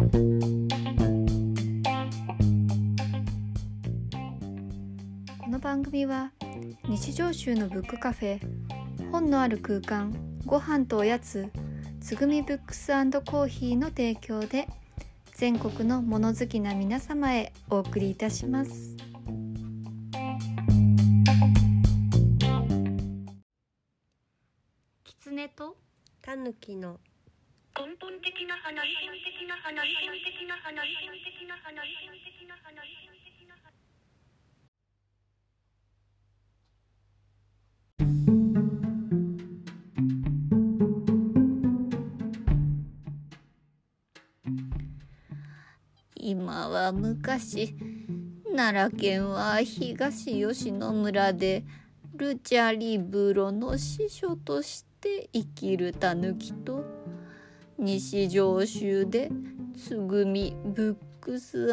この番組は日常州のブックカフェ本のある空間ご飯とおやつつぐみブックスコーヒーの提供で全国の物好きな皆様へお送りいたします。キツネとタヌキの根本的な話的な話的な話的な話的な話的な話今は昔奈良県は東吉野村でルチャリブロの司書として生きるタヌキと西上州でつぐみブックス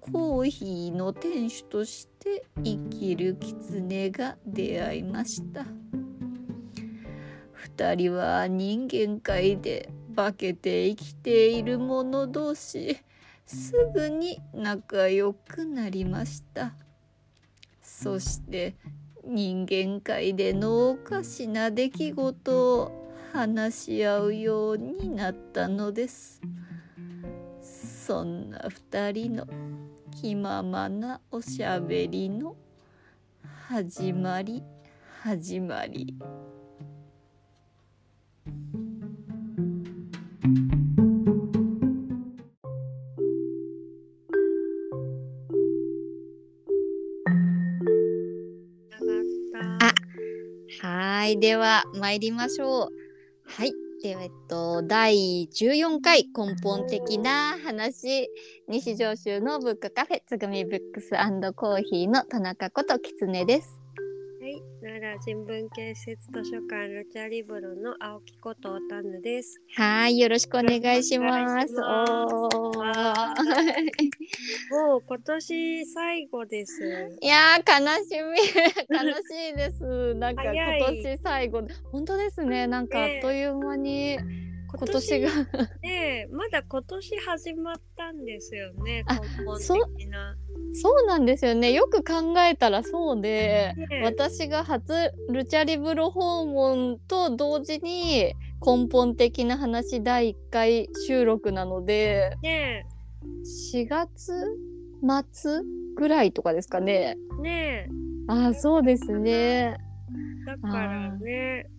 コーヒーの店主として生きるキツネが出会いました。二人は人間界で化けて生きている者同士すぐに仲良くなりました。そして人間界でのおかしな出来事を話し合うようになったのです。そんな二人の気ままなおしゃべりの始まり始まり。あはい、では参りましょう。えっと第14回根本的な話西上州のブックカフェつぐみブックスコーヒーの田中こときつねです。は人文建設図書館ルチャリブロの青木ことおたぬです。はい、よろしくお願いします。もう今年最後です。いやー悲しみ。悲しいです。なんか今年最後本当ですね。なんかあっという間に今年がねまだ今年始まったんですよねあ根本そう的なそうなんですよね。よく考えたらそうで。ね私が初ルチャリブロ訪問と同時に根本的な話第1回収録なのでね4月末ぐらいとかですかね。ねああそうですね。だからね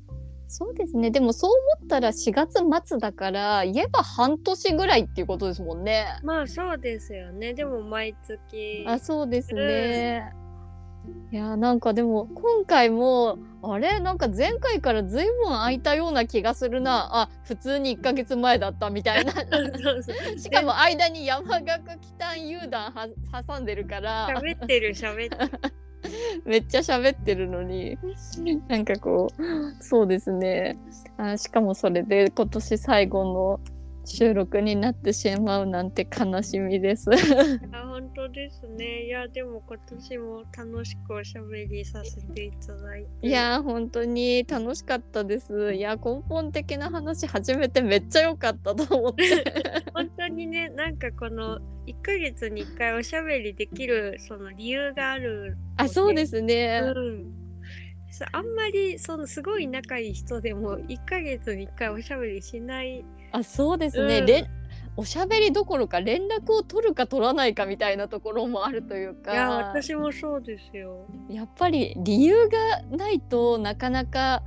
そうですね。でもそう思ったら4月末だから言えば半年ぐらいっていうことですもんね。まあそうですよね。でも毎月。あそうですね。いやーなんかでも今回もあれ？なんか前回からずいぶん空いたような気がするな。あ普通に1ヶ月前だったみたいな。しかも間に山岳北遊団は挟んでるから。喋ってる喋ってる めっちゃ喋ってるのになんかこうそうですねあしかもそれで今年最後の収録になってしまうなんて悲しみです。当ですね。いやでも今年も楽しくおしゃべりさせていただいて。いやー本当に楽しかったです。いや根本的な話初めてめっちゃ良かったと思って。本当にねなんかこの1ヶ月に1回おしゃべりできるその理由がある。あそうですね。うん。さあんまりそのすごい仲いい人でも1ヶ月に1回おしゃべりしない。あそうですね。うんおしゃべりどころか連絡を取るか取らないかみたいなところもあるというか。いや私もそうですよ。やっぱり理由がないとなかなか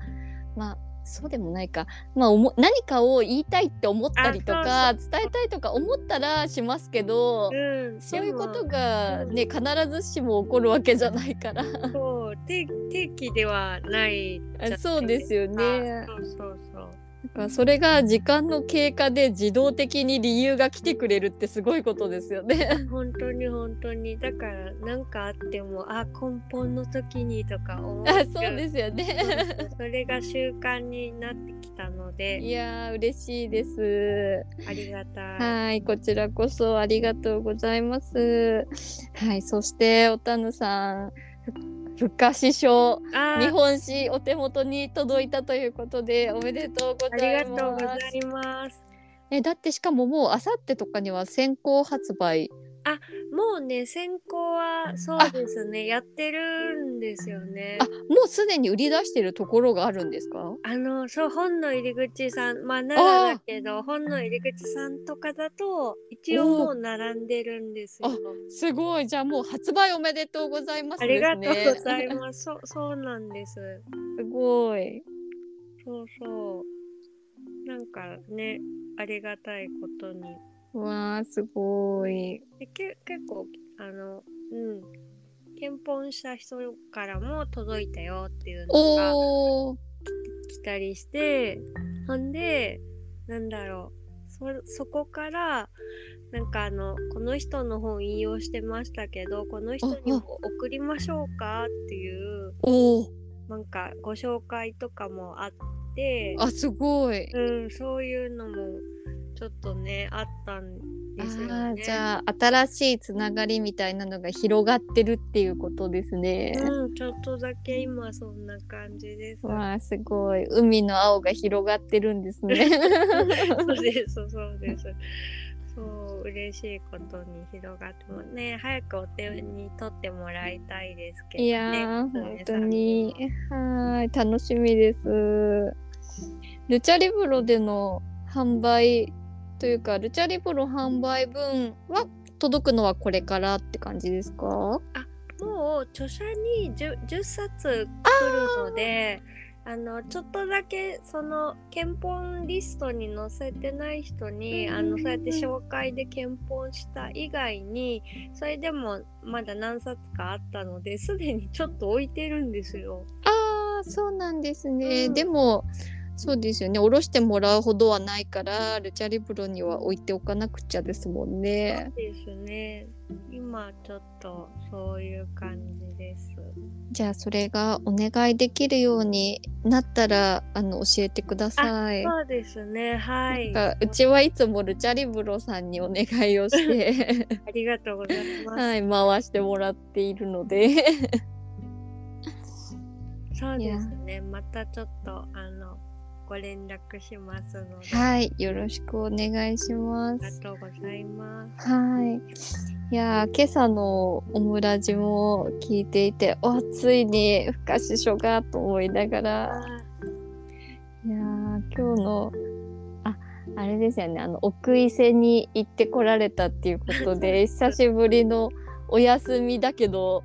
まあそうでもないか、まあ、おも何かを言いたいって思ったりとか伝えたいとか思ったらしますけど、うん。そういうことでがねう必ずしも起こるわけじゃないから。もそう定定期ではないそうですよねかそうそうそう。それが時間の経過で自動的に理由が来てくれるってすごいことですよね。本当に本当にだから何かあってもあ根本の時にとか思あそうですよね。それが習慣になってきたのいでやー嬉しいです。ありがたい。はい、こちらこそありがとうございます。はい、そしておたぬさん、ふふかし書あー日本史お手元に届いたということでおめでとうごあざいりがとうござます。います。えだってしかももうあさってとかには先行発売もうね先行はそうですねやってるんですよねあもうすでに売り出してるところがあるんですか？あのそう本の入り口さんまあ奈良だけど本の入り口さんとかだと一応もう並んでるんですよあすごいじゃあもう発売おめでとうございますねりがとうございます。そう、そうなんです。すごいそうそう。なんかね、ありがたいことに。わあすごいでけ結構、あの、うん。検本した人からも届いたよっていうのが来たりして、ほんで、なんだろう。そそこからなんかあのこの人の本引用してましたけどこの人にも送りましょうかっていうなんかご紹介とかもあってあすごいうん、そういうのもちょっとねあったんですよね。じゃあ新しいつながりみたいなのが広がってるっていうことですね。うん、ちょっとだけ今そんな感じです。わあすごい海の青が広がってるんですね。そうです、そうです。そう、嬉しいことに広がってもね、早くお手に取ってもらいたいですけどね。いやー娘本当にはい楽しみです。ルチャリブロでの販売というかルチャリブロ販売分は届くのはこれからって感じですか？もう著者に 10, 10冊来るのであのちょっとだけその検本リストに載せてない人にあのそうやって紹介で検本した以外にそれでもまだ何冊かあったのですでにちょっと置いてるんですよ。ああそうなんですね。うんでもそうですよね。おろしてもらうほどはないからルチャリブロには置いておかなくちゃですもんね。ですね。今ちょっとそういう感じです。じゃあそれがお願いできるようになったらあの教えてください。そうですね。はい。うちはいつもルチャリブロさんにお願いをして、ありがとうございます。はい、回してもらっているのでそうですね。またちょっとあのご連絡しますので。はいよろしくお願いしまありがす。とうございます。はいいやー今朝のオムラジも聞いていておついにふかし書がと思いながらあいやー今日のああれですよねあの奥伊勢に行ってこられたっていうことで 久しぶりのお休みだけど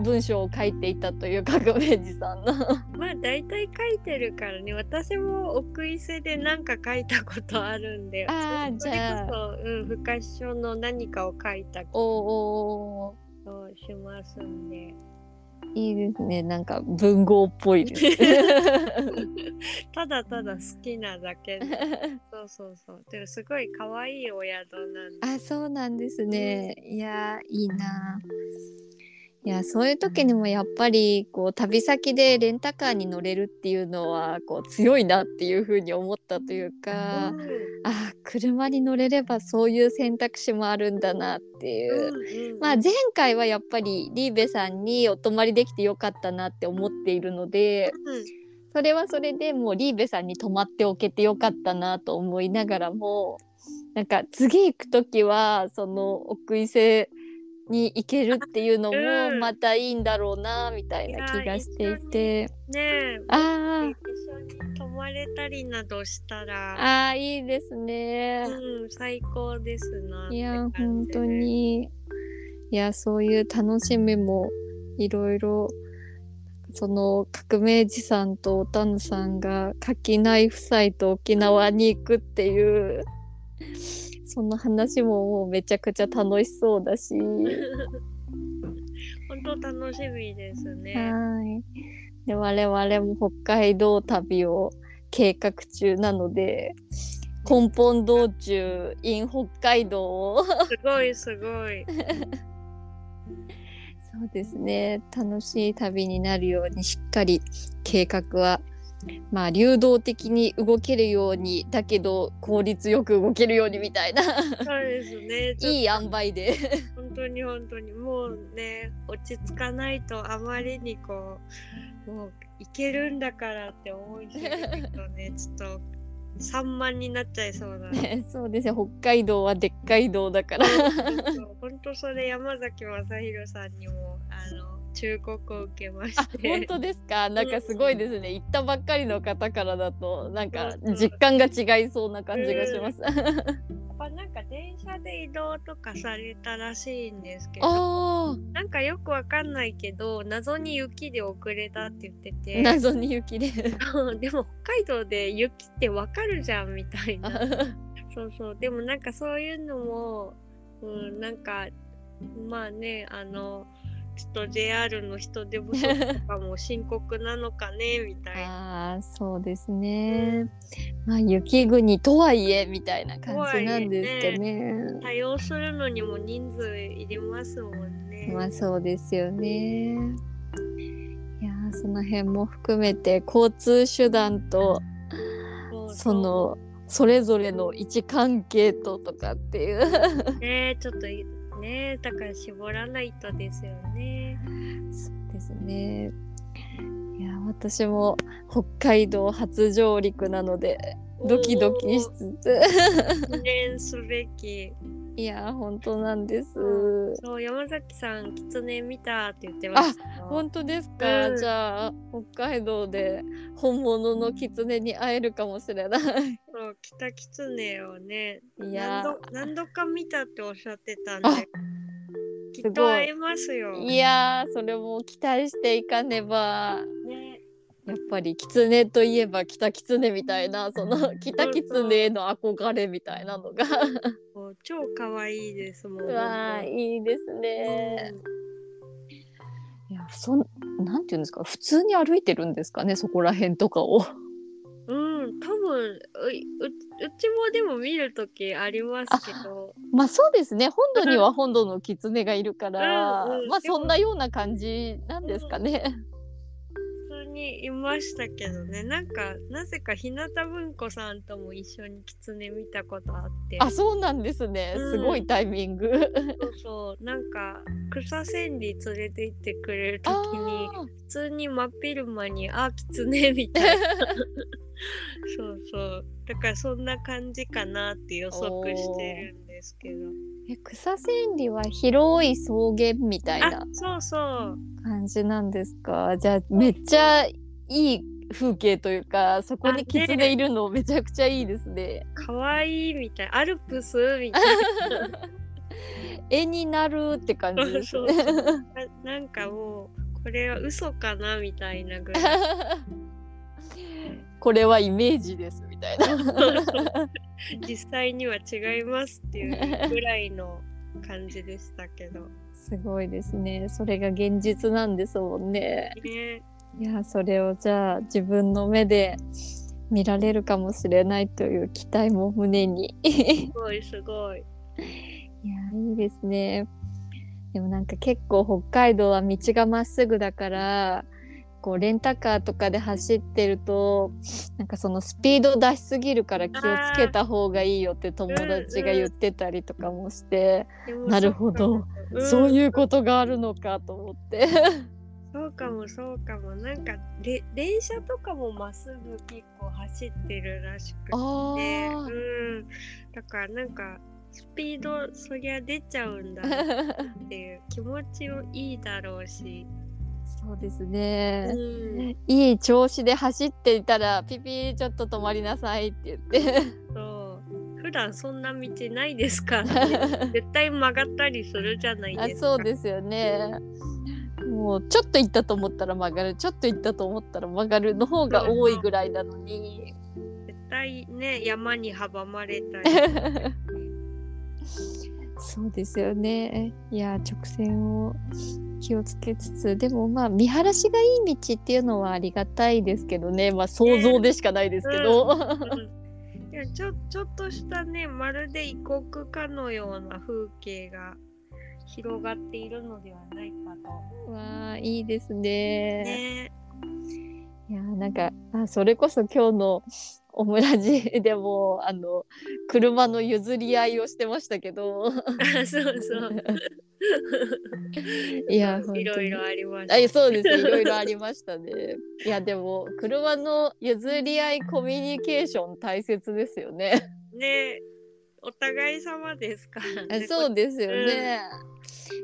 文章を書いていたという革命児さんのまあ大体書いてるからね。私も奥伊勢で何か書いたことあるんで。あーそれじゃあこそ、うん、不可書の何かを書いたこおおとをしますんで。いいですねなんか文豪っぽいです ただただ好きなだけで。そうそうそう。でもすごい可愛いお宿なんで。あそうなんですねいやーいいないやそういう時にもやっぱりこう旅先でレンタカーに乗れるっていうのはこう強いなっていうふうに思ったというか、うん。あ車に乗れればそういう選択肢もあるんだなっていう。うんうん。まあ前回はやっぱりリーベさんにお泊まりできてよかったなって思っているのでうん。それはそれでもうリーベさんに泊まっておけてよかったなと思いながらもなんか次行く時はその奥伊勢に行けるっていうのもうん。またいいんだろうなみたいな気がしていて、ねえ。あー。一緒に泊まれたりなどしたら、あーいいですね。うん、最高ですないや本当に。いやそういう楽しみもいろいろその革命児さんとおたぬさんが垣内夫妻と沖縄に行くっていうその話ももうめちゃくちゃ楽しそうだし 本当楽しみですね。はいで我々も北海道旅を計画中なので根本道中 in 北海道をすごいすごい。そうですね楽しい旅になるようにしっかり計画はまあ流動的に動けるようにだけど効率よく動けるようにみたいな。そうですね。いい塩梅で。と本当に本当に。もうね落ち着かないとあまりにこうもういけるんだからって思いすぎるとねちょっと 3万になっちゃいそうだ ね。ねそうですね北海道はでっかい道だから。本当それ山崎正弘さんにもあの忠告を受けましあて。本当ですか？なんかすごいですね。行ったばっかりの方からだとなんかうん実感が違いそうな感じがします、やっぱなんか電車で移動とかされたらしいんですけどあなんかよくわかんないけど謎に雪で遅れたって言ってて。謎に雪で。でも北海道で雪ってわかるじゃんみたいな。そうそう。でもなんかそういうのも、うん、なんかまあねあのちょっと JR の人手不足とかも深刻なのかね みたいな。あーそうですね。まあ雪国とはいえみたいな感じなんですけどね。対応するのにも人数いりますもんね。まあそうですよね。いやーその辺も含めて交通手段とそのそれぞれの位置関係ととかっていう。ねちょっといねだから絞らないとですよね。そうですねいや私も北海道初上陸なのでドキドキしつつ 記念すべき。いや本当なんです。そう山崎さん狐見たって言ってまし。本当ですか、うん。じゃあ北海道で本物の狐に会えるかもしれない。そう北狐をねいや何度何度か見たっておっしゃってたんあできっと会えますよ。い。やーそれも期待していかねば。ねやっぱり狐といえば北狐みたいなその北狐への憧れみたいなのが超可愛いですもん。うわーいいですね。いやそんなんていうんですか普通に歩いてるんですかねそこら辺とかを。うん、うん、多分うううちもでも見るときありますけど、まあそうですね本土には本土の狐がいるから、うんうんまあそんなような感じなんですかね。普通にいましたけどね、なんかなぜか日向文子さんとも一緒に狐見たことあって、あそうなんですね。うん。すごいタイミング。そうそう、なんか草千里連れて行ってくれるとあきにー。普通に真っ昼間にあ狐みたいな。そうそう。だからそんな感じかなって予測してるんですけど。え草千里は広い草原みたいあな、そうそう。感じなんですか？じゃあめっちゃいい風景というかそこに狐いるのめちゃくちゃいいですね。かわいいみたい。アルプスみたい 絵になるって感じですそうね。な。なんかもう、これは嘘かなみたいなぐらい。これはイメージですみたいな。実際には違いますっていうぐらいの感じでしたけど。すごいですね。それが現実なんですもんね。ね、いやそれをじゃあ自分の目で見られるかもしれないという期待も胸に。いすごいすごい。やいいですね。でもなんか結構北海道は道がまっすぐだからこうレンタカーとかで走ってるとなんかそのスピード出しすぎるから気をつけた方がいいよって友達が言ってたりとかもして、でもなるほど、うんそういうことがあるのかと思って。そうかもそうかも。なんかで電車とかもまっすぐ結構走ってるらしくて。あうーん。だからなんかスピードそりゃ出ちゃうんだっていう気持ちもいいだろうし。そうですうね。ん。いい調子で走っていたらピピちょっと止まりなさいって言ってそう。普段そんな道ないですから、ね、絶対曲がったりするじゃないあですか。そうですよねもうちょっと行ったと思ったら曲がるちょっと行ったと思ったら曲がるの方が多いぐらいなのに絶対ね山に阻まれたり。そうですよね。いや直線を気をつけつつでもまあ見晴らしがいい道っていうのはありがたいですけどね。まあ想像でしかないですけど、うんいやちょちょっとしたねまるで異国かのような風景が広がっているのではないかと。わあいいですね。ね。いやなんかあそれこそ今日のオムラジでもあの車の譲り合いをしてましたけどそうそう。いやいろいろありました。あそうですいろいろありましたね。いやでも車の譲り合いコミュニケーション大切ですよね。ねお互い様ですか？らね。そうですよね。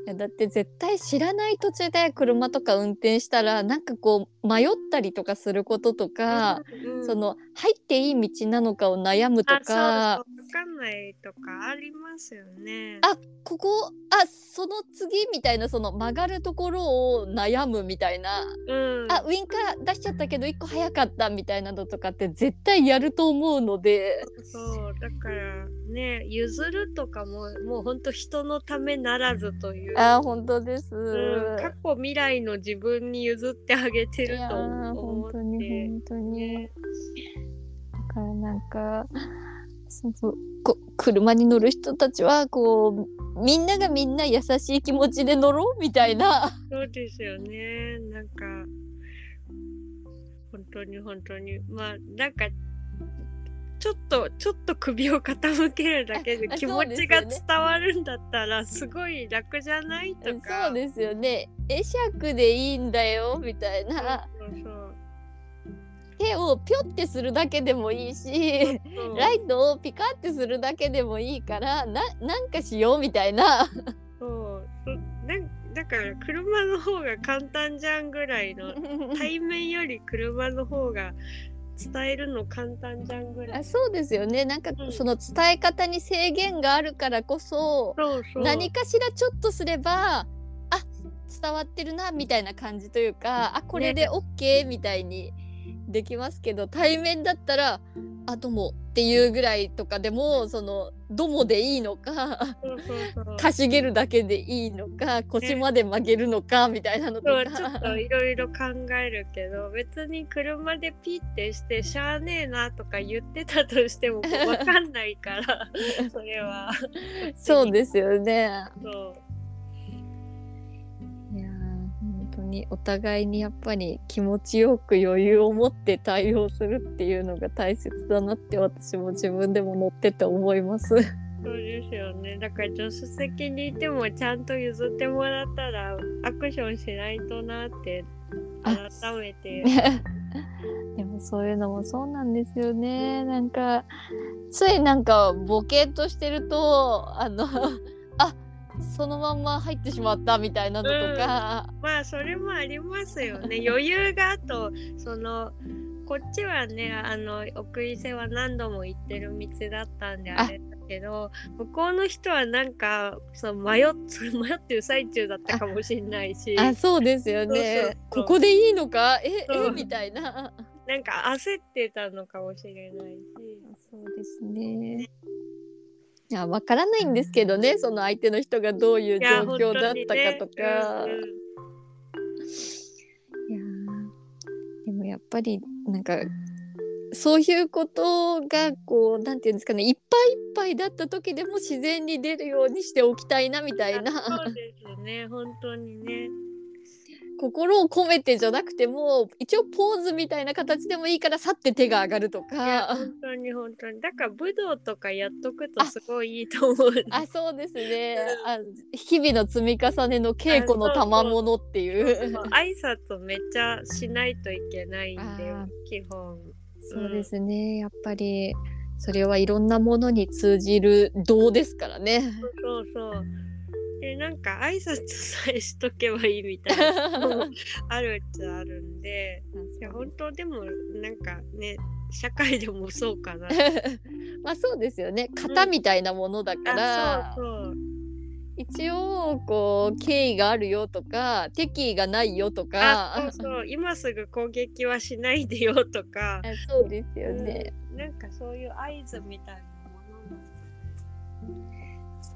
いやだって絶対知らない土地で車とか運転したらなんかこう迷ったりとかすることとか、うん。うんその入っていい道なのかを悩むとか。わかんないとかありますよね。あここあその次みたいなその曲がるところを悩むみたいな、うん、あウインカー出しちゃったけど一個早かったみたいなのとかって絶対やると思うので。そうだからね譲るとかももう本当人のためならずという。あ本当です。うん、過去未来の自分に譲ってあげてるとー思本当に本当に。ねだからなんかそうそうこ車に乗る人たちはこうみんながみんな優しい気持ちで乗ろうみたいなそうですよねなんか本当に本当にまあなんかちょっとちょっと首を傾けるだけであ気持ちが伝わるんだったらすごい楽じゃない？とか。そうですよね。会釈でいいんだよみたいな。手をピョってするだけでもいいしライトをピカってするだけでもいいからななんかしようみたいな。そう。だから車の方が簡単じゃんぐらいの 対面より車の方が伝えるの簡単じゃんぐらい。あそうですよね。なんかうん。その伝え方に制限があるからこそ何かしらちょっとすればあ伝わってるなみたいな感じというかあこれで OK みたいにできますけど対面だったら「あどうも」っていうぐらいとかでもその「どうも」でいいのかかしげるだけでいいのか腰まで曲げるのかみたいなのとか。ちょっといろいろ考えるけど別に車でピッてしてしゃあねえなとか言ってたとしても分かんないからそれは そうですよね。そうにお互いにやっぱり気持ちよく余裕を持って対応するっていうのが大切だなって私も自分でも乗ってて思います。そうですよねだから助手席にいてもちゃんと譲ってもらったらアクションしないとなってあ改めて でもそういうのもそうなんですよね。なんかついなんかボケっとしてるとあの あそのまんま入ってしまったみたいなのとか、まあそれもありますよね。余裕があとそのこっちはねあの奥伊勢は何度も行ってる道だったんであれだけど向こうの人はなんかそう迷っ 迷ってる最中だったかもしれないし。あそうですよね。ここでいいのか？ええみたいな。なんか焦ってたのかもしれないし。そうですね。いやわからないんですけどねその相手の人がどういういや状況だったかとか。本当にね。いやーでもやっぱりなんかそういうことがこうなんていうんですかねいっぱいいっぱいだった時でも自然に出るようにしておきたいなみたいうん、そなうですね本当にね心を込めてじゃなくても一応ポーズみたいな形でもいいからさって手が上がるといやか本当に本当に。だから武道とかやっとくとすごいいいと思うあそうですね。あ日々の積み重ねの稽古の賜物っていう。そう挨拶めっちゃしないといけないんであ基本。そうですね。やっぱりそれはいろんなものに通じる道ですからね。そうそうでなんか挨拶さえしとけばいいみたいなあるっちゃあるんで いや本当でもなんかね社会でもそうかな。まあそうですよね。型みたいなものだから、あそうそう。一応こう敬意があるよとか敵意がないよとあかそうそう。今すぐ攻撃はしないでよとか、あそうですよね、うん。なんかそういう合図みたいなも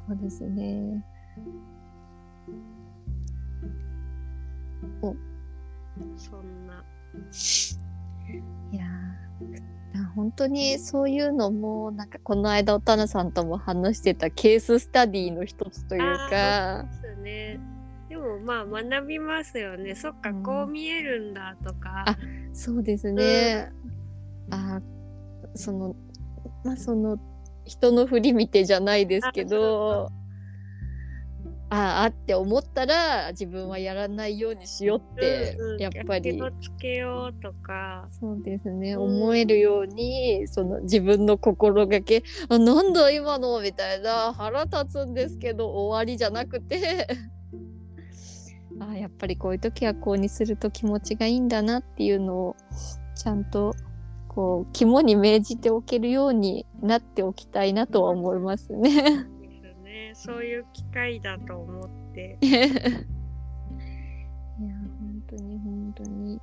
のなんですそうですねそんな。いやー本当にそういうのもなんかこの間おたなさんとも話してたケーススタディの一つというかですね。でもまあ学びますよね。そっか、うんこう見えるんだとか。あそうですね、あそのまあその人の振り見てじゃないですけどああって思ったら自分はやらないようにしようって、やっぱり。気をつけようとか。そうですね、うん。思えるようにその自分の心がけあなんだ今のみたいな腹立つんですけど終わりじゃなくて。あやっぱりこういう時はこうにすると気持ちがいいんだなっていうのをちゃんとこう肝に銘じておけるようになっておきたいなとは思いますね。そういう機会だと思って。いや本当に本当に。い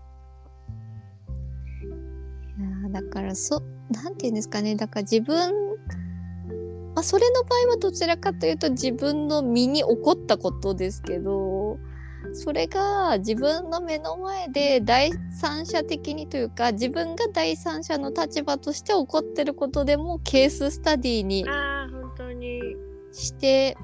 やだからそなんていうんですかね。だから自分まあそれの場合はどちらかというと自分の身に起こったことですけどそれが自分の目の前で第三者的にというか自分が第三者の立場として起こってることでもケーススタディにして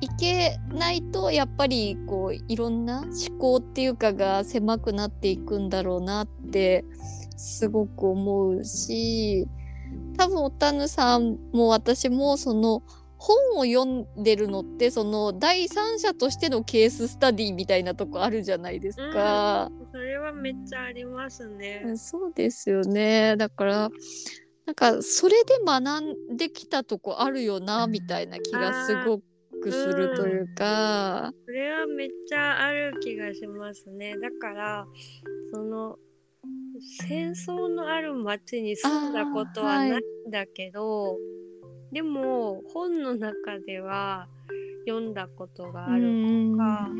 いけないとやっぱりこういろんな思考っていうかが狭くなっていくんだろうなってすごく思うし多分おたぬさんも私もその本を読んでるのってその第三者としてのケーススタディみたいなとこあるじゃないですか。それはめっちゃありますね。そうですよねだからなんかそれで学んできたとこあるよなみたいな気がすごくするというか。それはめっちゃある気がしますね。だからその戦争のある町に住んだことはないんだけど、でも本の中では読んだことがある。か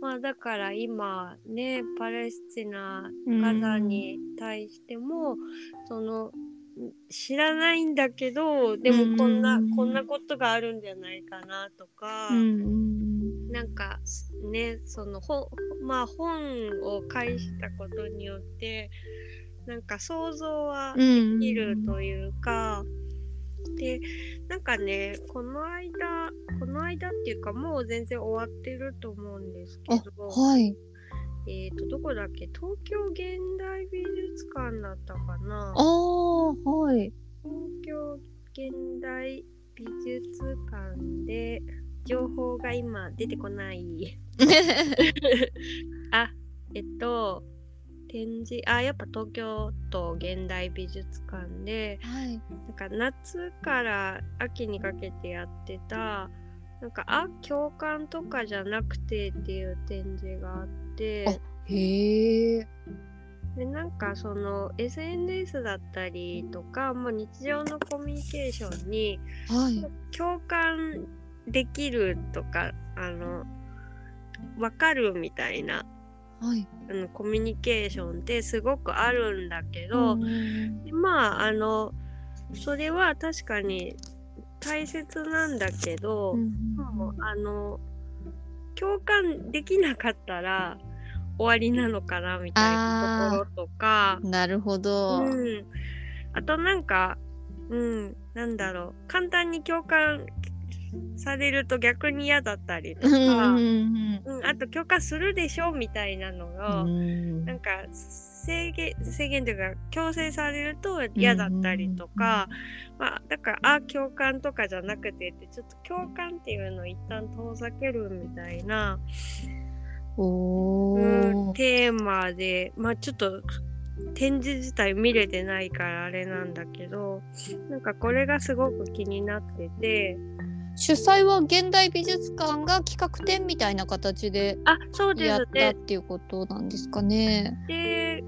まあだから今ねパレスチナガザに対しても、その知らないんだけどでもこんな、うんこんなことがあるんじゃないかなとか、うんなんかねその本まあ本を介したことによってなんか想像はできるというか、でなんかねこの間この間っていうかもう全然終わってると思うんですけどはい。えっ、とどこだっけ？東京現代美術館だったかな？ああ、はい。東京現代美術館で情報が今出てこない。あ、えっと、展示、あ、やっぱ東京都現代美術館で、はい。なんか夏から秋にかけてやってた、なんか、あ、共感とかじゃなくてっていう展示があって、へえ。でなんかその SNS だったりとか、もう日常のコミュニケーションにはい。共感できるとかあの分かるみたいなはい。あのコミュニケーションってすごくあるんだけど、まああのそれは確かに大切なんだけど、もうあの共感できなかったら終わりなのかなみたいなところとか。なるほど。うん、あとなんか、うん、なんだろう。簡単に共感されると逆に嫌だったりとうんか、うんうん、あと共感するでしょみたいなのうが、ん。なんか制限制限というか強制されると嫌だったりとか、まあ、だからあ共感とかじゃなくてってちょっと共感っていうのを一旦遠ざけるみたいな、おうんお。テーマでまあちょっと展示自体見れてないからあれなんだけどなんかこれがすごく気になってて主催は現代美術館が企画展みたいな形であそうでやったっていうことなんですかね。で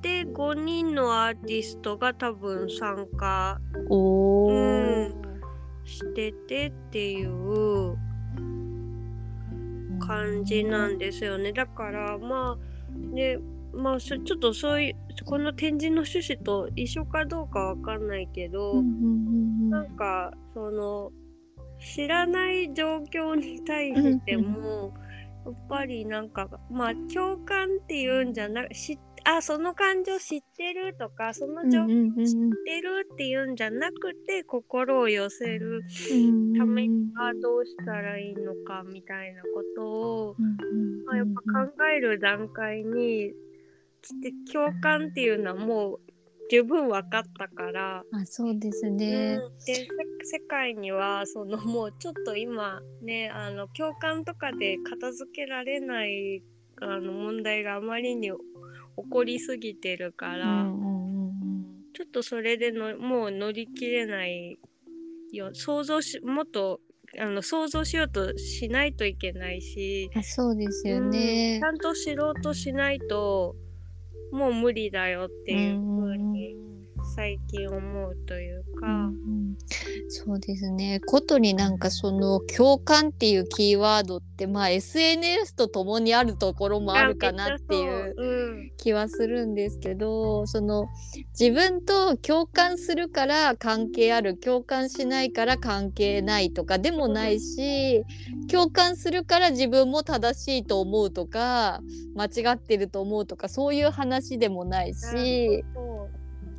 で5人のアーティストが多分参加。うんしててっていう感じなんですよね。だからまあねまあそちょっとそういうこの展示の趣旨と一緒かどうかわかんないけど、なんかその知らない状況に対しても、やっぱりなんかまあ共感っていうんじゃなく知っあその感情知ってるとかそのうん状況うんうん。知ってるっていうんじゃなくて心を寄せるうんためにはどうしたらいいのかみたいなことを、まあ、やっぱ考える段階にきて共感っていうのはもう十分分かったから、あそうですね。うん。でせ世界にはそのもうちょっと今ねあの共感とかで片付けられないあの問題があまりに起こりすぎてるかうら、ちょっとそれでのもう乗り切れないよ。想像しもっとあの想像しようとしないといけないし、あそうですようんねち。ゃんと知ろうとしないともう無理だよっていう最近思うというか。うんうん。そうですね。ことになんかその共感っていうキーワードってまあ SNS とともにあるところもあるかなっていうう。ん。気はするんですけどその自分と共感するから関係ある共感しないから関係ないとかでもないし共感するから自分も正しいと思うとか間違ってると思うとかそういう話でもないし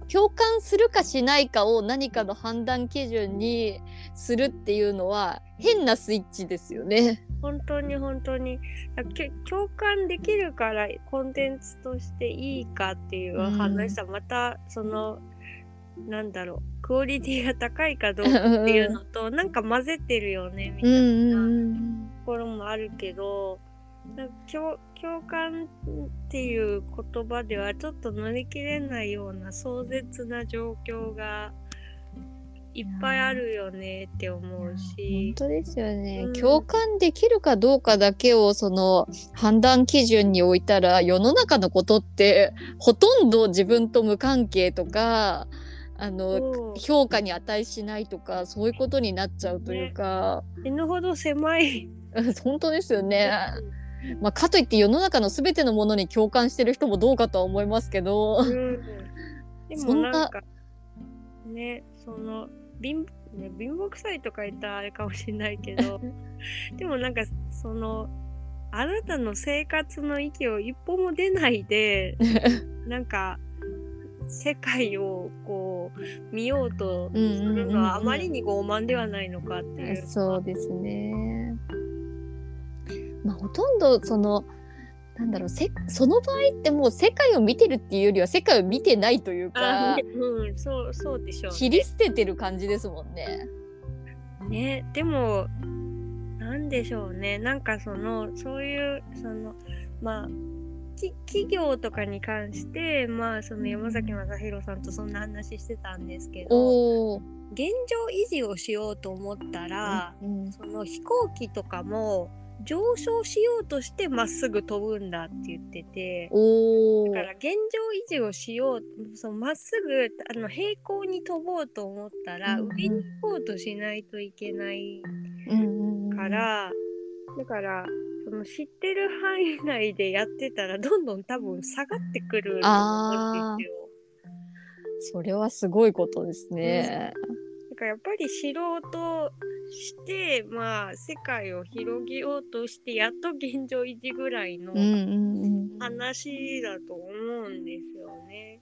共感するかしないかを何かの判断基準にするっていうのは変なスイッチですよね。本当に本当に共感できるからコンテンツとしていいかっていう話はまたその、なんだろうクオリティが高いかどうかっていうのとなんか混ぜてるよねみたいうんなうんうんところもあるけど、なんか共共感っていう言葉ではちょっと乗り切れないような壮絶な状況がいっぱいあるよねって思う本し。当ですよね、うん共感できるかどうかだけをその判断基準に置いたら世の中のことってほとんど自分と無関係とかあの評価に値しないとかそういうことになっちゃうというか、死ぬほど狭い。本当ですよね。まあ、かといって世の中の全てのものに共感してる人もどうかとは思いますけど、うん、でもななんかねその貧ね貧乏くさいとか言ったらあれかもしれないけど でもなんかそのあなたの生活の息を一歩も出ないで なんか世界をこう見ようとするのはあまりに傲慢ではないのかっていう。そうですね。まあ、ほとんどそのなんだろうせその場合ってもう世界を見てるっていうよりは世界を見てないというかあうん、そうそうでしょうね切り捨ててる感じですもんね。ねでもなんでしょうねなんかそのそういうそのまあき企業とかに関してまあその山崎正弘さんとそんな話してたんですけど。現状維持をしようと思ったら、うんその飛行機とかも上昇しようとしてまっすぐ飛ぶんだって言ってて。だ。から現状維持をしようそのまっすぐあの平行に飛ぼうと思ったら、うんうん上に行こうとしないといけないうんうんうんから、だからその知ってる範囲内でやってたらどんどん多分下がってくると思うんですよ。それはすごいことですね。だからやっぱり知ろうとしてまあ世界を広げようとしてやっと現状維持ぐらいの。話だと思うんですよね。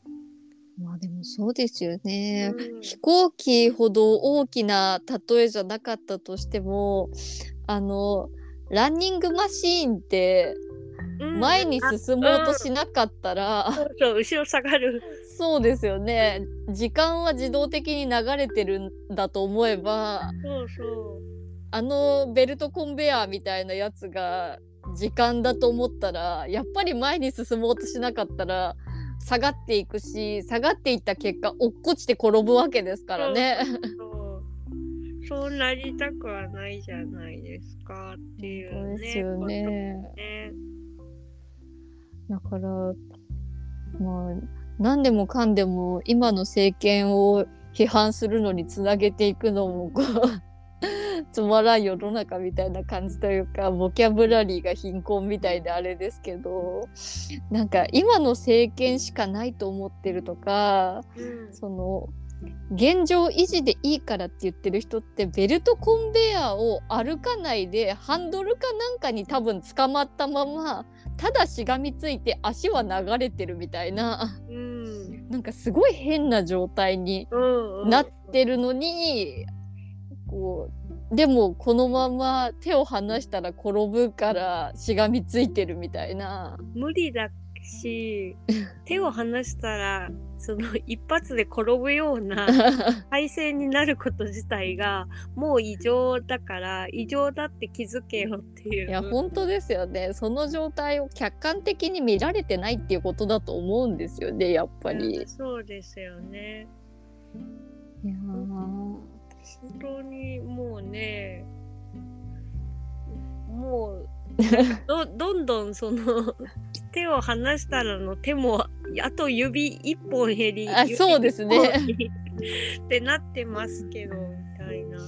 まあでもそうですよね。うん飛行機ほど大きな例えじゃなかったとしてもあのランニングマシーンってうん前に進もうとしなかったら、そうそう後ろ下がる。そうですよね時間は自動的に流れてるんだと思えばそうそう。あのベルトコンベヤーみたいなやつが時間だと思ったらやっぱり前に進もうとしなかったら下がっていくし下がっていった結果落っこちて転ぶわけですからね。そうそうなりたくはないじゃないですかっていうね。ですよね。だからまあ何でもかんでも今の政権を批判するのにつなげていくのもこう つまらん世の中みたいな感じというかボキャブラリーが貧困みたいであれですけどなんか今の政権しかないと思ってるとかうん。その現状維持でいいからって言ってる人ってベルトコンベヤーを歩かないでハンドルかなんかに多分捕まったままただしがみついて足は流れてるみたいな。うん。なんかすごい変な状態にうんうん。なってるのにこうでもこのまま手を離したら転ぶからしがみついてるみたいな。無理だし 手を離したらその一発で転ぶような 体勢になること自体がもう異常だから異常だって気づけよっていう。いや本当ですよねその状態を客観的に見られてないっていうことだと思うんですよねやっぱり。そうですよね。いやー本当にもうね もうどどんどんその手を離したらの手もあと指一本減りあ指そうですね。ってなってますけどみたいな。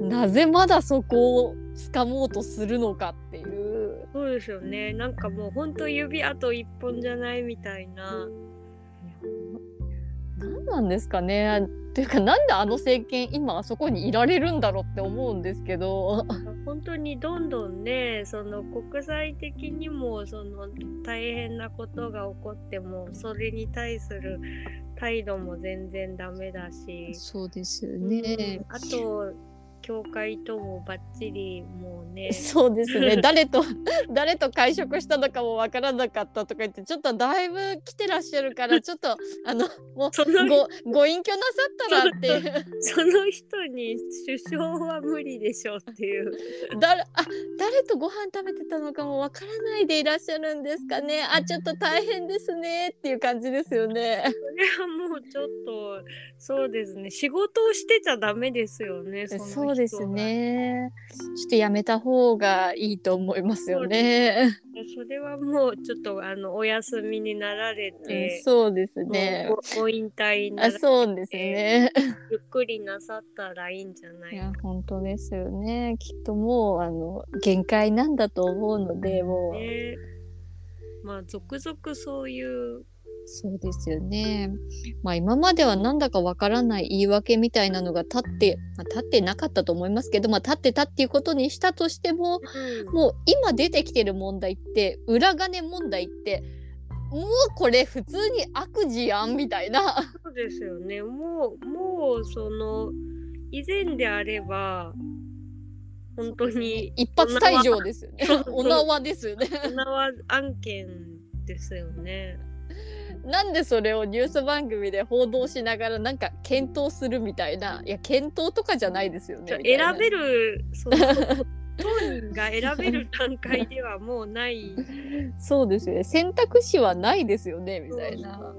なぜまだそこを掴もうとするのかっていう。そうですよね。なんかもうほんと指あと一本じゃないみたいな。何なんですかねっていうかなんであの政権今あそこにいられるんだろうって思うんですけど。本当にどんどんねその国際的にもその大変なことが起こってもそれに対する態度も全然ダメだし、そうですようん。あと教会ともバッチリもうね そうですね。誰と誰と会食したのかもわからなかったとか言ってちょっとだいぶ来てらっしゃるから ちょっとあのもうごご隠居なさったらって。いうその人に首相は無理でしょっていう。誰あ誰とご飯食べてたのかもわからないでいらっしゃるんですかね。あちょっと大変ですねっていう感じですよね。それはもうちょっとそうですね。仕事をしてちゃダメですよねそのですね。ちょっとやめた方がいいと思いますよね。それはもうちょっとあのお休みになられて、そうですね。ごご引退あそうですね。ゆっくりなさったらいいんじゃないいや本当ですよね。きっともうあの限界なんだと思うのでもう、ね。まあ続々そういうそうですよね。まあ今まではなんだかわからない言い訳みたいなのが立って、まあ、立ってなかったと思いますけど、まあ立ってたっていうことにしたとしても、もう今出てきてる問題って裏金問題ってもうこれ普通に悪事やんみたいな。そうですよね。もうもうその以前であれば本当に一発退場ですよね。お縄ですよね。お縄案件ですよね。なんでそれをニュース番組で報道しながらなんか検討するみたいな。いや検討とかじゃないですよね。選べるその当人が選べる段階ではもうないそうですよね。選択肢はないですよねみたいな。そう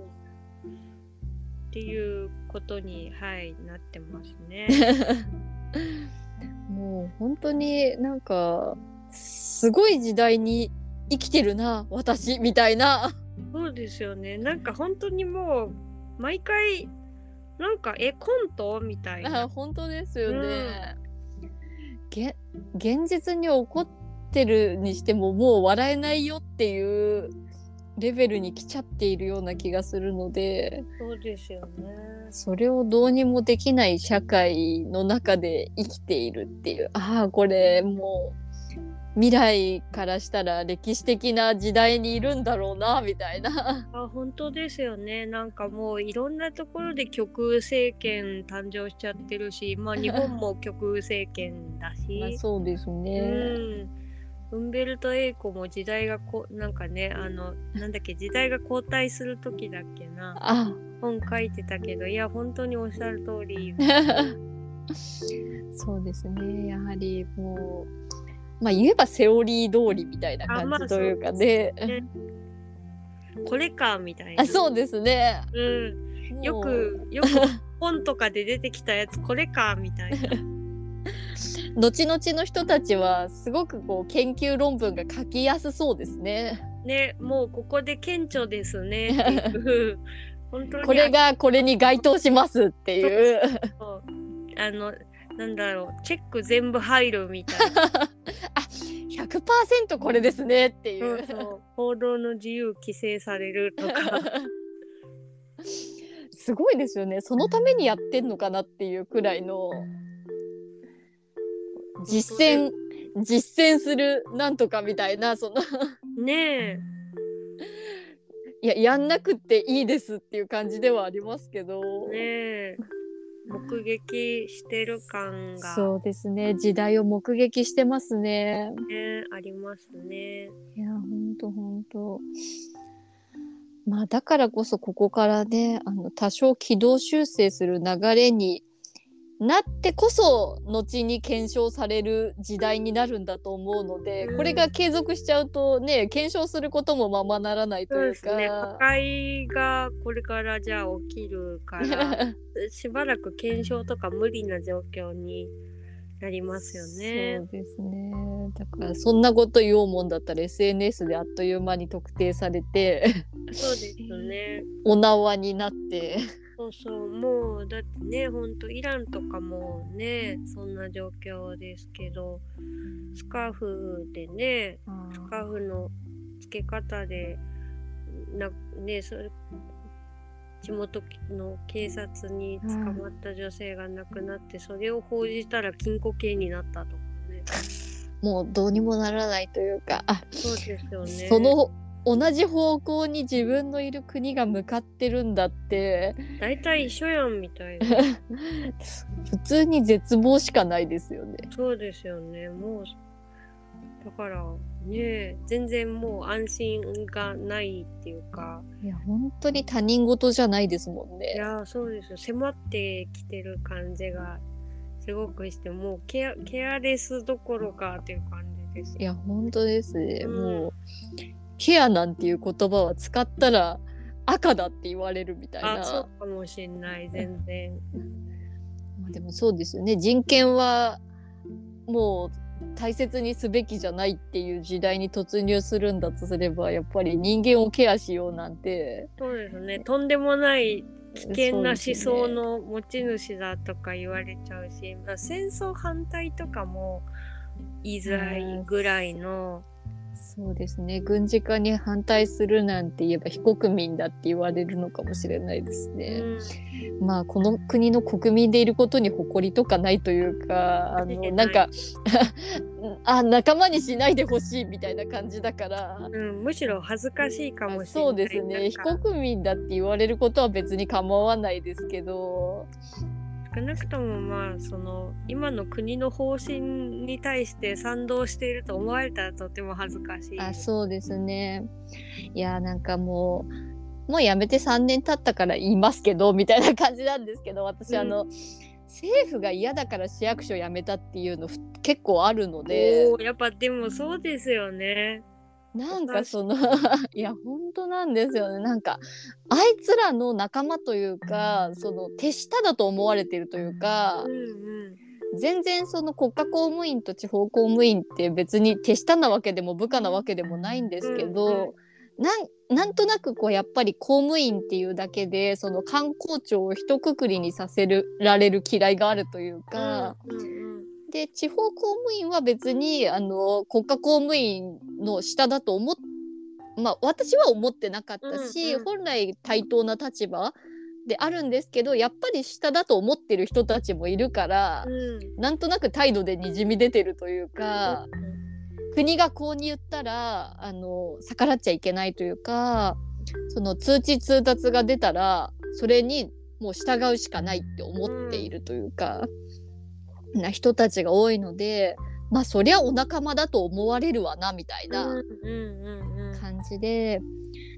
っていうことにはいなってますね。もう本当になんかすごい時代に生きてるな私みたいな。そうですよね。なんか本当にもう毎回なんかえコントみたいあな。本当ですよね。げ現実に起こってるにしてももう笑えないよっていうレベルに来ちゃっているような気がするのでそうですよね。それをどうにもできない社会の中で生きているっていうああこれもう未来からしたら歴史的な時代にいるんだろうなみたいな。あ本当ですよね。なんかもういろんなところで極右政権誕生しちゃってるし、まあ日本も極右政権だし。まあ、そうですね。うん。ウンベルト・エイコも時代がこなんかねあのなんだっけ時代が交代する時だっけなあ本書いてたけどいや本当におっしゃる通り そうですねやはりもうまあ言えばセオリー通りみたいな感じというかね。ねこれかみたいな。あそうですね。うん、よくよく本とかで出てきたやつこれかみたいな。後々の人たちはすごくこう研究論文が書きやすそうですね。ねもうここで顕著ですね 本当に。これがこれに該当しますっていう。ああのなんだろうチェック全部入るみたいな あ100%これですねっていそうう。そう報道の自由規制されるとか すごいですよね。そのためにやってんのかなっていうくらいの実践実践するなんとかみたいなそのね いややんなくていいですっていう感じではありますけど。えねえ目撃してる感が、そうですね時代を目撃してますね。ね、ありますね。いやほんとほんと。まあだからこそここからねあの多少軌道修正する流れになってこそ後に検証される時代になるんだと思うので、うんこれが継続しちゃうとね検証することもままならないというそうですね。か破。壊がこれからじゃあ起きるから、しばらく検証とか無理な状況になりますよねそ。うですねだからそんなこと言おうもんだったら SNS であっという間に特定されてそうですね。お縄になってそうそう、もうだってね、ほんとイランとかもね、そんな状況ですけど、スカーフでね、スカーフの付け方で、なね、それ地元の警察に捕まった女性が亡くなって、それを報じたら禁錮刑になったとかね。もうどうにもならないというかあそうですよね。その同じ方向に自分のいる国が向かってるんだって大体一緒やんみたいな。普通に絶望しかないですよね。そうですよね。もう、だからね、全然もう安心がないっていうか、いや本当に他人事じゃないですもんいね。やー、そうですよ。迫ってきてる感じがすごくして、もうケアケアレスどころかっていう感じです。いや本当ですね。うんもうケアなんていう言葉は使ったら赤だって言われるみたいな。あ、そうかもしんない、全然。まあでもそうですよね人権はもう大切にすべきじゃないっていう時代に突入するんだとすればやっぱり人間をケアしようなんてそうですね。とんでもない危険な思想の持ち主だとか言われちゃうし、まあ、戦争反対とかも言いづらいぐらいの、そうですね軍事化に反対するなんて言えば非国民だって言われるのかもしれないですうね。ん、まあこの国の国民でいることに誇りとかないというかあのなんか あ仲間にしないでほしいみたいな感じだから。うん、むしろ恥ずかしいかもしれない。そうですね非国民だって言われることは別に構わないですけど少なくともまあその今の国の方針に対して賛同していると思われたらとても恥ずかしい。あそうですねいやなんかもうもうやめて3年経ったから言いますけどみたいな感じなんですけど私、うんあの政府が嫌だから市役所辞めたっていうのふ結構あるのでやっぱでもそうですよね。なんかその いや本当なんですよね。なんかあいつらの仲間というかその手下だと思われてるというかうんうん。全然その国家公務員と地方公務員って別に手下なわけでも部下なわけでもないんですけど、うんうん。なんなんとなくこうやっぱり公務員っていうだけでその観光庁を一括りにさせるられる嫌いがあるというか、うんうんで地方公務員は別にあの国家公務員の下だと思っまあ私は思ってなかったし、うんうん。本来対等な立場であるんですけどやっぱり下だと思ってる人たちもいるから、うん。なんとなく態度でにじみ出てるというか、国がこうに言ったらあの逆らっちゃいけないというかその通知通達が出たらそれにもう従うしかないって思っているというか、な人たちが多いのでまあそりゃお仲間だと思われるわなみたいな感じで。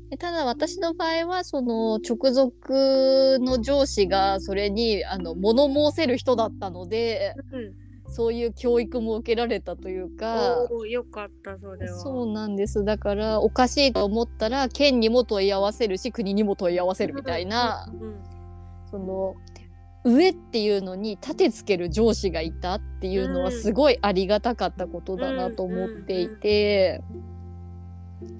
でただ私の場合はその直属の上司がそれにあの物申せる人だったのでうんそういう教育も受けられたというかよかったそれは。そうなんですだからおかしいと思ったら県にも問い合わせるし国にも問い合わせるみたいな、うんうんその上っていうのに立てつける上司がいたっていうのはうんすごいありがたかったことだなと思っていて。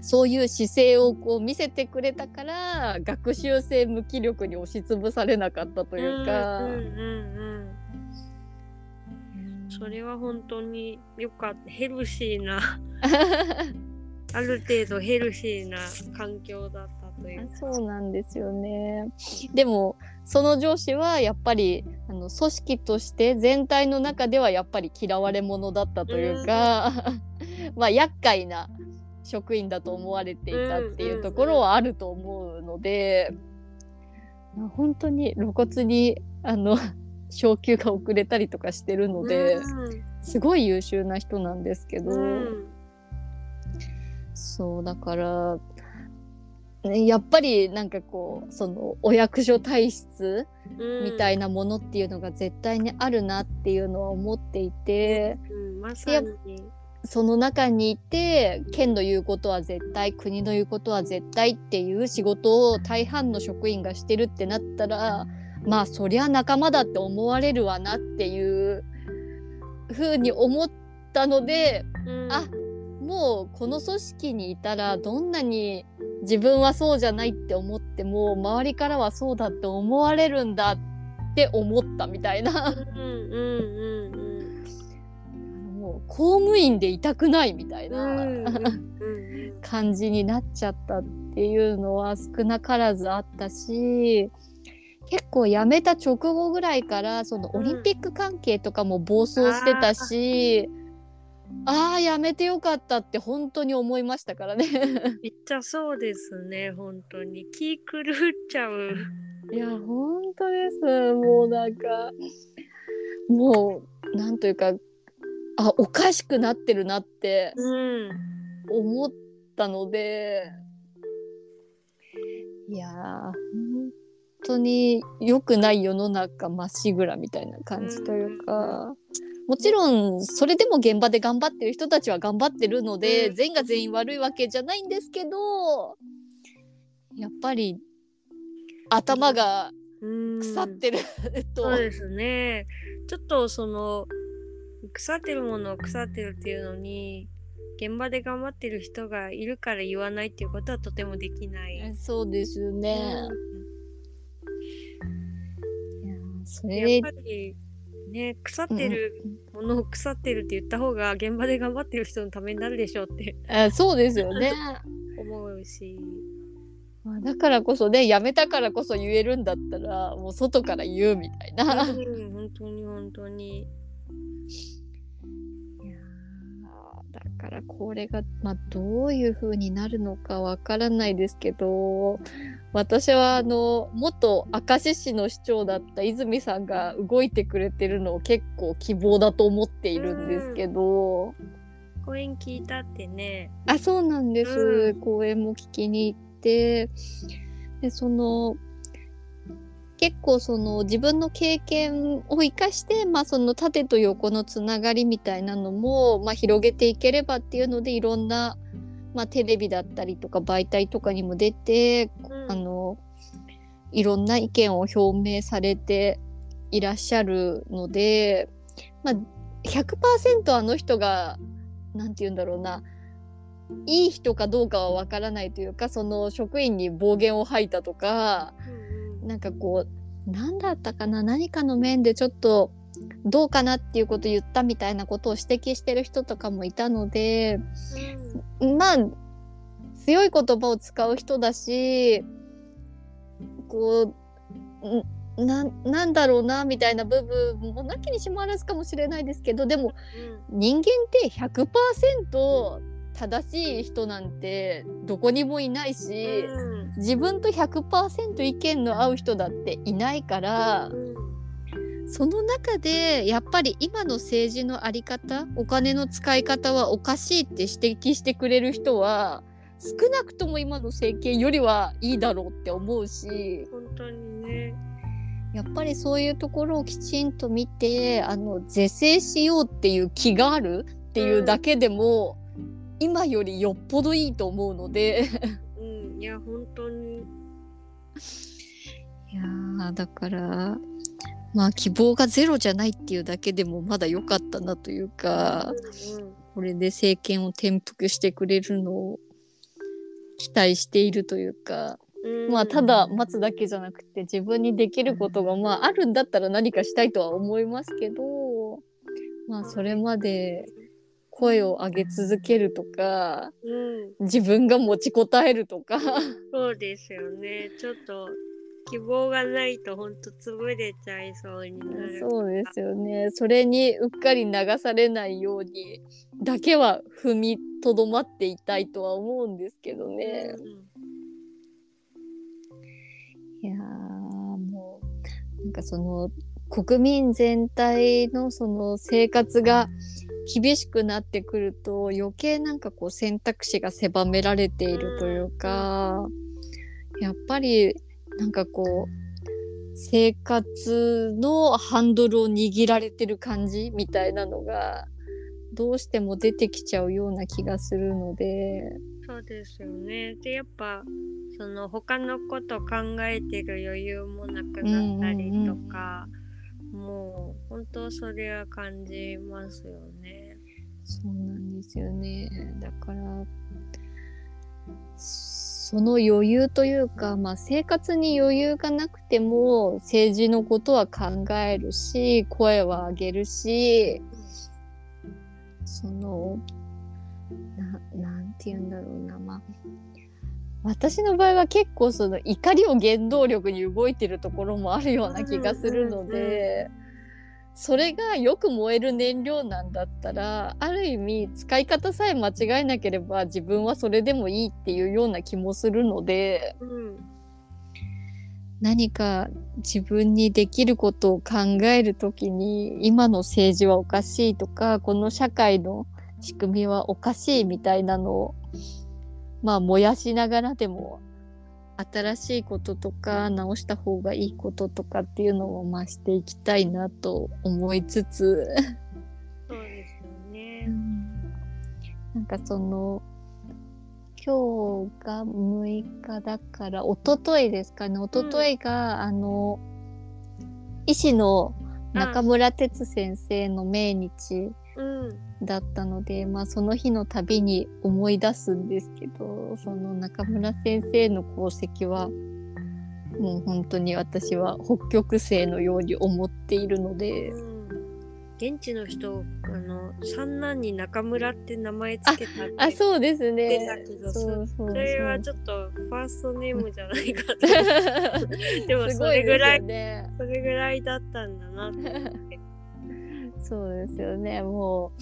そういう姿勢をこう見せてくれたから学習性無気力に押しつぶされなかったというか、うんうんうんうん。それは本当によかった。ヘルシーな。ある程度ヘルシーな環境だったというか。そうなんですよね。でもその上司はやっぱりあの組織として全体の中ではやっぱり嫌われ者だったというか、まあ厄介な職員だと思われていたっていうところはあると思うので、まあ本当に露骨にあの 昇給が遅れたりとかしてるので、すごい優秀な人なんですけど。うん。うんそうだからねやっぱりなんかこうそのお役所体質みたいな、なものっていうのが絶対にあるなっていうのは思っていて、うん、まその中にいて県の言うことは絶対国の言うことは絶対っていう仕事を大半の職員がしてるってなったらまあそりゃ仲間だって思われるわなっていうふうに思ったのでうん。あもうこの組織にいたらどんなに自分はそうじゃないって思っても周りからはそうだって思われるんだって思ったみたいな。うんうんうんもう公務員でいたくないみたいうんな。感じになっちゃったっていうのは少なからずあったし結構辞めた直後ぐらいからそのオリンピック関係とかも暴走してたし、ああー辞めてよかったって本当に思いましたからね。めっちゃそうですね本当に気狂っちゃういや本当ですもうなんかもうなんというかあおかしくなってるなってうん思ったのでいやー本当に良くない世の中まっしぐらみたいな感じというか。もちろんそれでも現場で頑張ってる人たちは頑張ってるので、うん。全員が全員悪いわけじゃないんですけどやっぱり頭がうん。腐ってる、と、そうですね。ちょっとその腐ってるものを腐ってるっていうのに現場で頑張ってる人がいるから言わないっていうことはとてもできない。そうですよね。いやそうんやっれぱりね腐ってるものを腐ってるって言った方が現場で頑張ってる人のためになるでしょうってあそうですよね。思うし。まあだからこそねやめたからこそ言えるんだったらもう外から言うみたいな。いうん本当に本当に。だからこれが、まあ、どういう風になるのかわからないですけど私はあの元明石市の市長だった泉さんが動いてくれてるのを結構希望だと思っているんですけど。公演聞いたってね。あそうなんです、うん公演も聞きに行ってでその結構その自分の経験を生かして、まあ、その縦と横のつながりみたいなのも、まあ、広げていければっていうのでいろんな、まあ、テレビだったりとか媒体とかにも出てうん。あのいろんな意見を表明されていらっしゃるので、まあ、100%あの人がなんて言うんだろうないい人かどうかはわからないというかその職員に暴言を吐いたとかうんなんかこう何だったかな何かの面でちょっとどうかなっていうことを言ったみたいなことを指摘してる人とかもいたのでまあ強い言葉を使う人だしこうななんだろうなみたいな部分もなきにしもあらずかもしれないですけどでも人間って100%正しい人なんてどこにもいないしうん。自分と100%意見の合う人だっていないからうんその中でやっぱり今の政治の在り方お金の使い方はおかしいって指摘してくれる人は少なくとも今の政権よりはいいだろうって思うし本当にね。やっぱりそういうところをきちんと見てあの是正しようっていう気があるっていうだけでも、今よりよっぽどいいと思うのでうん、いや本当に。いやーだからまあ希望がゼロじゃないっていうだけでもまだ良かったなというかうんこれで政権を転覆してくれるのを期待しているというか、うん、まあただ待つだけじゃなくて自分にできることがまああるんだったら何かしたいとは思いますけどまあそれまで声を上げ続けるとかうん、自分が持ちこたえるとかそうですよね。ちょっと希望がないと本当潰れちゃいそうになる。そうですよねそれにうっかり流されないようにだけは踏みとどまっていたいとは思うんですけどね。いやーもうなんかその国民全体のその生活が厳しくなってくると余計なんかこう選択肢が狭められているというか、やっぱりなんかこう生活のハンドルを握られてる感じみたいなのがどうしても出てきちゃうような気がするのでそうですよね。でやっぱその他のこと考えてる余裕もなくなったりとか、もう本当それは感じますよね。そうなんですよねだからその余裕というか、まあ、生活に余裕がなくても政治のことは考えるし声は上げるしそのななんて言うんだろうなまあ私の場合は結構その怒りを原動力に動いてるところもあるような気がするので、それがよく燃える燃料なんだったらある意味使い方さえ間違えなければ自分はそれでもいいっていうような気もするのでうん、何か自分にできることを考える時に今の政治はおかしいとかこの社会の仕組みはおかしいみたいなのをまあ燃やしながらでも新しいこととか直した方がいいこととかっていうのを増していきたいなと思いつつ。そうですよね。なんかその今日が6日だから一昨日ですかね。一昨日が、あの医師の中村哲先生の命日。うん、だったので、まあその日のたびに思い出すんですけどその中村先生の功績はもう本当に私は北極星のように思っているので。うん。現地の人あの三男に中村って名前つけたってあそうですねそれはちょっとファーストネームじゃないかと でもすそれぐらいよね。それぐらいだったんだなって。そうですよね。もう。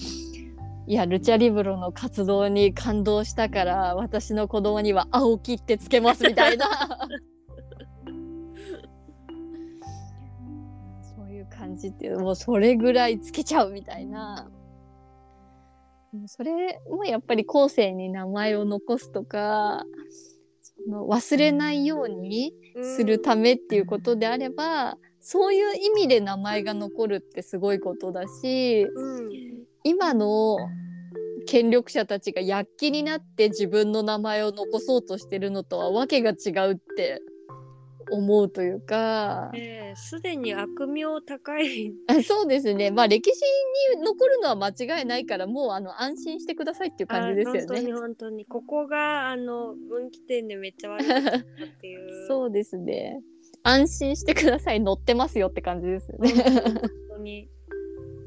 いや、ルチャリブロの活動に感動したから、私の子供には青木ってつけますみたいな。そういう感じっていう、もうそれぐらいつけちゃうみたいな。それもやっぱり後世に名前を残すとか、その忘れないようにするためっていうことであれば、そういう意味で名前が残るってすごいことだしうん、今の権力者たちが躍起になって自分の名前を残そうとしてるのとはわけが違うって思うというかええすでに悪名高い。あそうですねまあ歴史に残るのは間違いないからもうあの安心してくださいっていう感じですよあ本当にね。本当にここがあの分岐点でめっちゃ悪かったっていう。そうですね安心してください乗ってますよって感じですよね。本当に。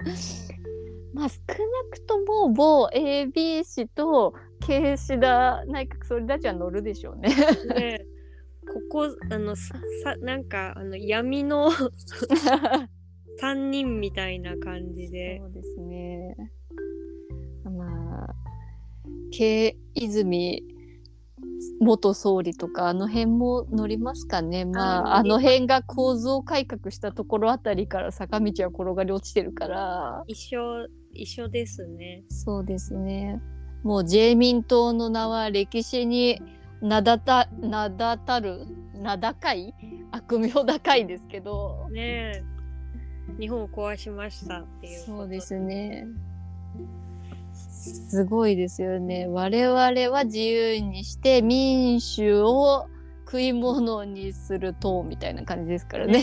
まあ少なくとも某 AB 氏と岸田内閣総理大臣は乗るでしょうね。ねここあのささなんかあの闇の 三人みたいな感じで。そうですね。まあ、K 泉元総理とかあの辺も乗りますかね。まあ、ああの辺が構造改革したところあたりから坂道は転がり落ちてるから。一緒一緒ですね。そうですね。もう自民党の名は歴史に名だた名だたる名高い悪名高いですけど。ねえ日本を壊しましたっていう。そうですね。すごいですよね。我々は自由にして民主を食い物にする党みたいな感じですからね。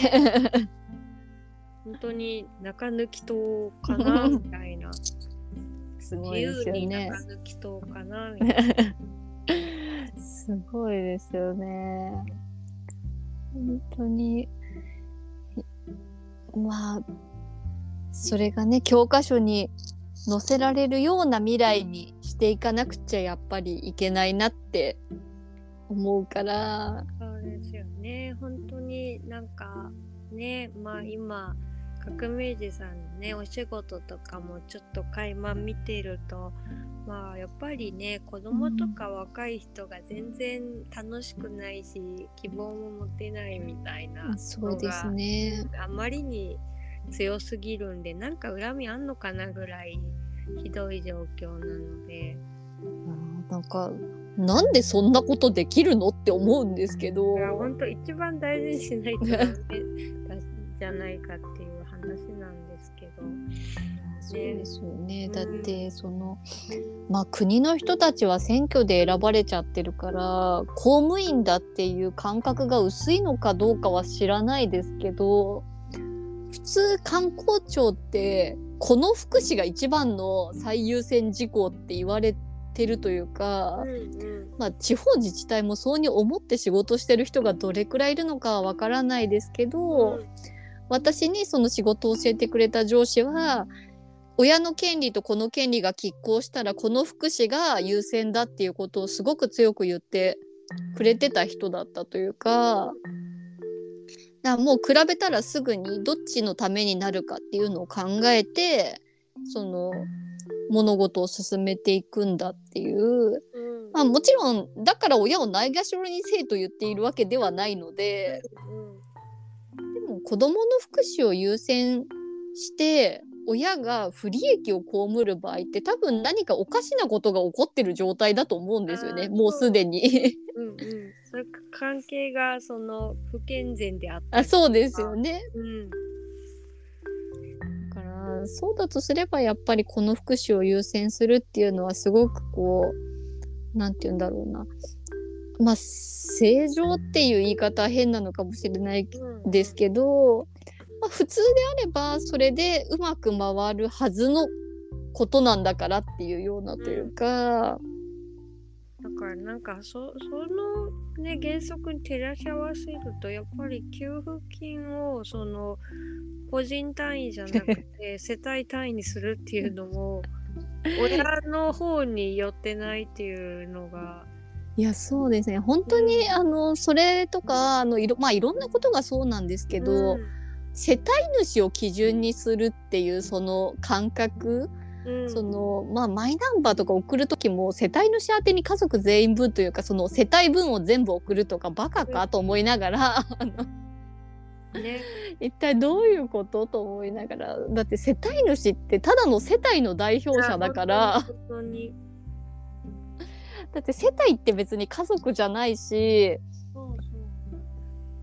本当に中抜き党かなみたいな。す自ごいですよね中。抜き党かなみたいな。すごいですよね。本当に。まあ、それがね、教科書に載せられるような未来にしていかなくちゃやっぱりいけないなって思うから。そうですよね。本当になんかね、まあ今、革命児さんのね、お仕事とかもちょっと垣間見てると、まあやっぱりね、子供とか若い人が全然楽しくないし、希望も持てないみたいなそうですね。あまりに強すぎるんで、なんか恨みあんのかなぐらいひどい状況なので、なんかなんでそんなことできるのって思うんですけど本当一番大事にしないとじゃないかっていう話なんですけど。そうですよね。うんだってそのまあ国の人たちは選挙で選ばれちゃってるから公務員だっていう感覚が薄いのかどうかは知らないですけど普通観光庁ってこの福祉が一番の最優先事項って言われてるというかう、んうん。まあ、地方自治体もそうに思って仕事してる人がどれくらいいるのかはわからないですけど、私にその仕事を教えてくれた上司は親の権利とこの権利が拮抗したらこの福祉が優先だっていうことをすごく強く言ってくれてた人だったというかだからもう比べたらすぐにどっちのためになるかっていうのを考えてその物事を進めていくんだっていう。うん。まあもちろんだから親をないがしろにせえと言っているわけではないので。でも子どもの福祉を優先して親が不利益を被る場合って多分何かおかしなことが起こってる状態だと思うんですよね。もうすでに。うんうん、それ関係がその不健全であったあそうですよね。うん。だからそうだとすればやっぱりこの福祉を優先するっていうのはすごくこうなんて言うんだろうな。まあ正常っていう言い方は変なのかもしれないうんですけど、まあ、普通であればそれでうまく回るはずのことなんだからっていうようなというか、だからなんかそそのね原則に照らし合わせるとやっぱり給付金をその個人単位じゃなくて 世帯単位にするっていうのも 親の方に寄ってないっていうのが。いやそうですね。本当にあのそれとかあのいろ,、まあ、いろんなことがそうなんですけど、世帯主を基準にするっていうその感覚、うん。そのまあマイナンバーとか送る時も世帯主宛てに家族全員分というかその世帯分を全部送るとかバカかと思いながら、あのね。一体どういうことと思いながらだって世帯主ってただの世帯の代表者だから。本当に。だって世帯って別に家族じゃないし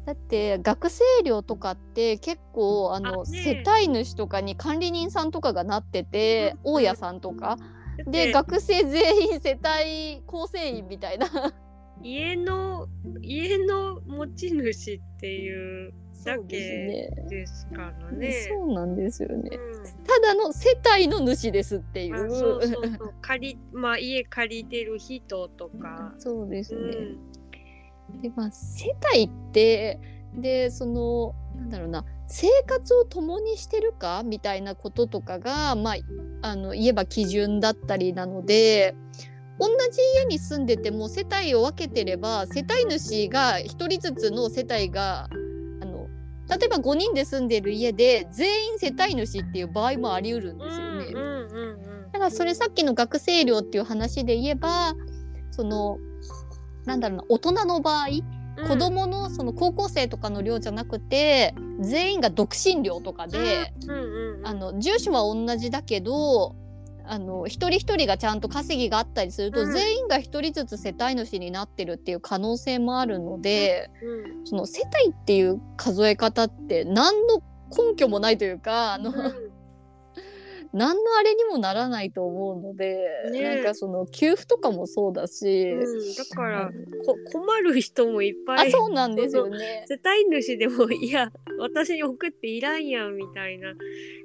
だって学生寮とかって結構あのあね世帯主とかに管理人さんとかがなっててうん大家さんとか。で学生全員世帯構成員みたいな。家の家の持ち主っていうだけねですからね。そうなんですよね。うん。ただの世帯の主ですっていあうそうそうそう。借りまあ家借りてる人とか、そうですうね、ん、でまあ世帯ってでそのなんだろうな生活を共にしてるかみたいなこととかがまああの言えば基準だったりなので同じ家に住んでても世帯を分けてれば世帯主が1人ずつの世帯があの例えば5人で住んでる家で全員世帯主っていう場合もあり得るんですよね。だからそれさっきの学生寮っていう話で言えばそのなんだろうな大人の場合うん。子供のその高校生とかの寮じゃなくて全員が独身寮とかで、うんうんうん、あの住所は同じだけどあの一人一人がちゃんと稼ぎがあったりすると、うん。全員が一人ずつ世帯主になってるっていう可能性もあるので、うんその世帯っていう数え方って何の根拠もないというかあの、何のあれにもならないと思うので、ねなんかその給付とかもそうだし、うん、だからこ困る人もいっぱあいそうなんですよね。世帯主でもいや私に送っていらんやんみたいな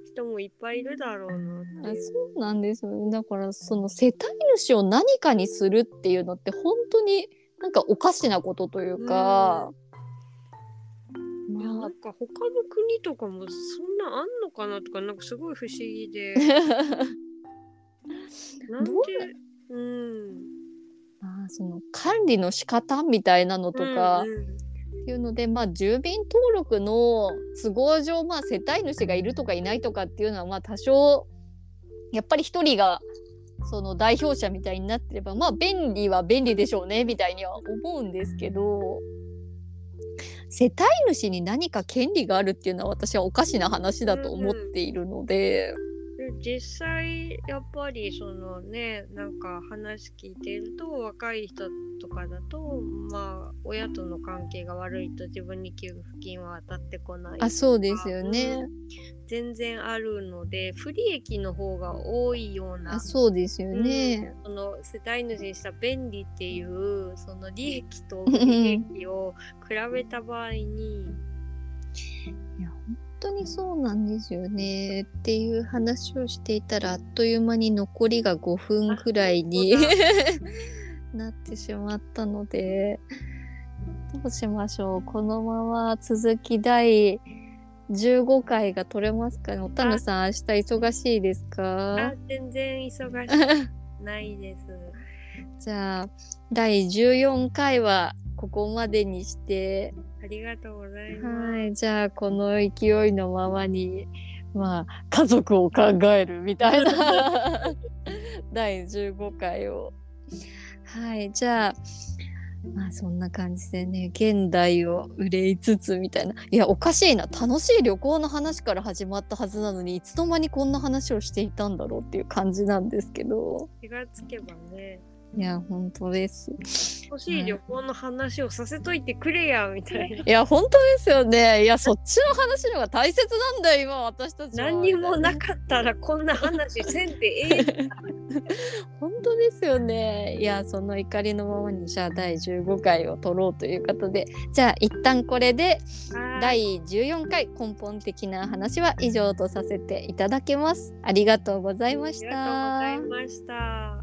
人もいっぱいいるだろうなってあ。そうなんですよねだからその世帯主を何かにするっていうのって本当になんかおかしなことというか、まあいやなんか他の国とかもそんなあんのかなとかなんかすごい不思議で。なんでどううん。まあその管理の仕方みたいなのとかうんうん。っていうので、まあ住民登録の都合上まあ世帯主がいるとかいないとかっていうのはまあ多少やっぱり一人がその代表者みたいになってればまあ便利は便利でしょうねみたいには思うんですけど世帯主に何か権利があるっていうのは私はおかしな話だと思っているので、で実際やっぱりそのねなんか話聞いていると若い人とかだとまあ親との関係が悪いと自分に給付金は当たってこないあそうですよね。全然あるので不利益の方が多いようなあそうですよね。その世帯主にした便利っていうその利益と不利益を比べた場合にいや本当にそうなんですよね。っていう話をしていたらあっという間に残りが5分くらいに なってしまったのでどうしましょう。このまま続き第15回が取れますかね。おたぬさん明日忙しいですあか全然忙しく ないです。じゃあ第14回はここまでにしてありがとうございます。はい、じゃあこの勢いのままにまあ家族を考えるみたいな。第15回を。はい。じゃあまあそんな感じでね現代を憂いつつみたいな。いやおかしいな。楽しい旅行の話から始まったはずなのにいつの間にこんな話をしていたんだろうっていう感じなんですけど。気がつけばね、いや本当です欲しい旅行の話をさせといてくれやみたいな。いや本当ですよねいやそっちの話の方が大切なんだよ今私たちは何にもなかったらこんな話せんでええ。本当ですよね。いや、その怒りのままに、じゃあ第15回を取ろうということで、じゃあ一旦これではい第14回根本的な話は以上とさせていただきます。ありがとうございましありがとうござたい。ました。